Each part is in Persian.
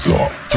时候。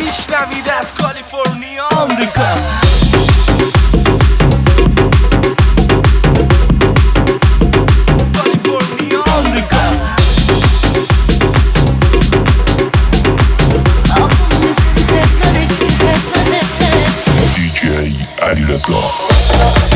میشنوید از کالیفرنیا. آمریکا. Let's go.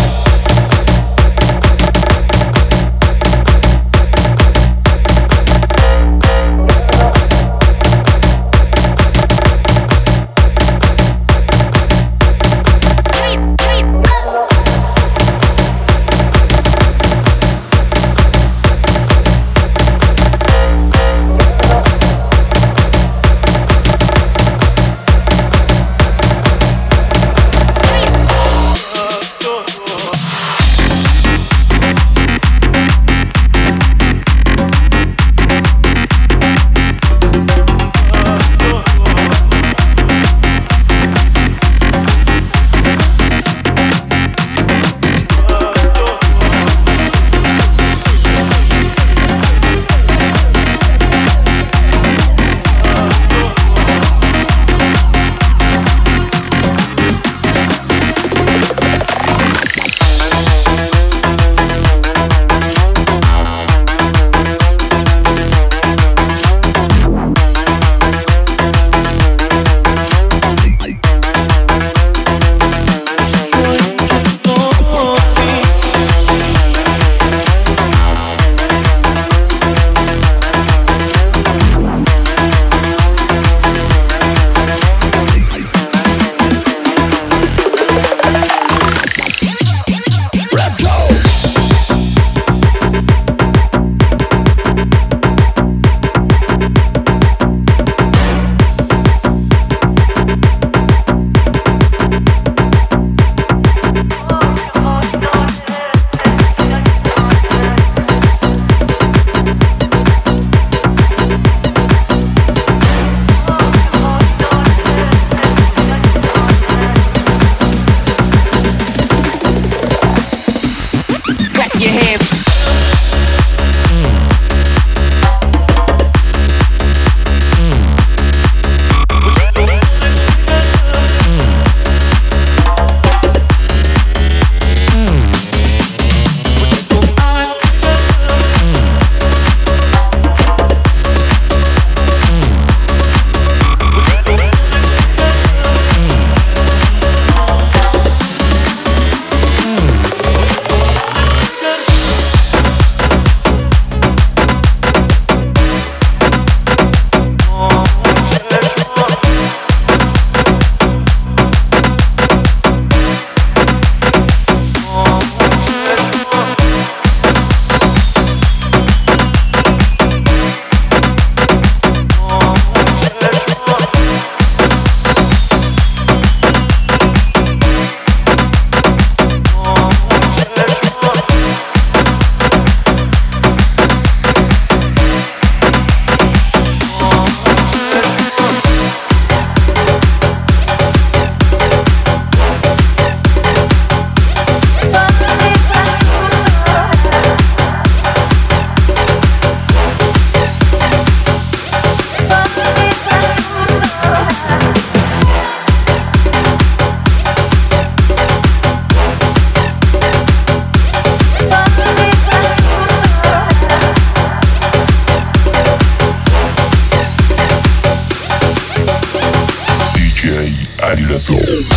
Castle.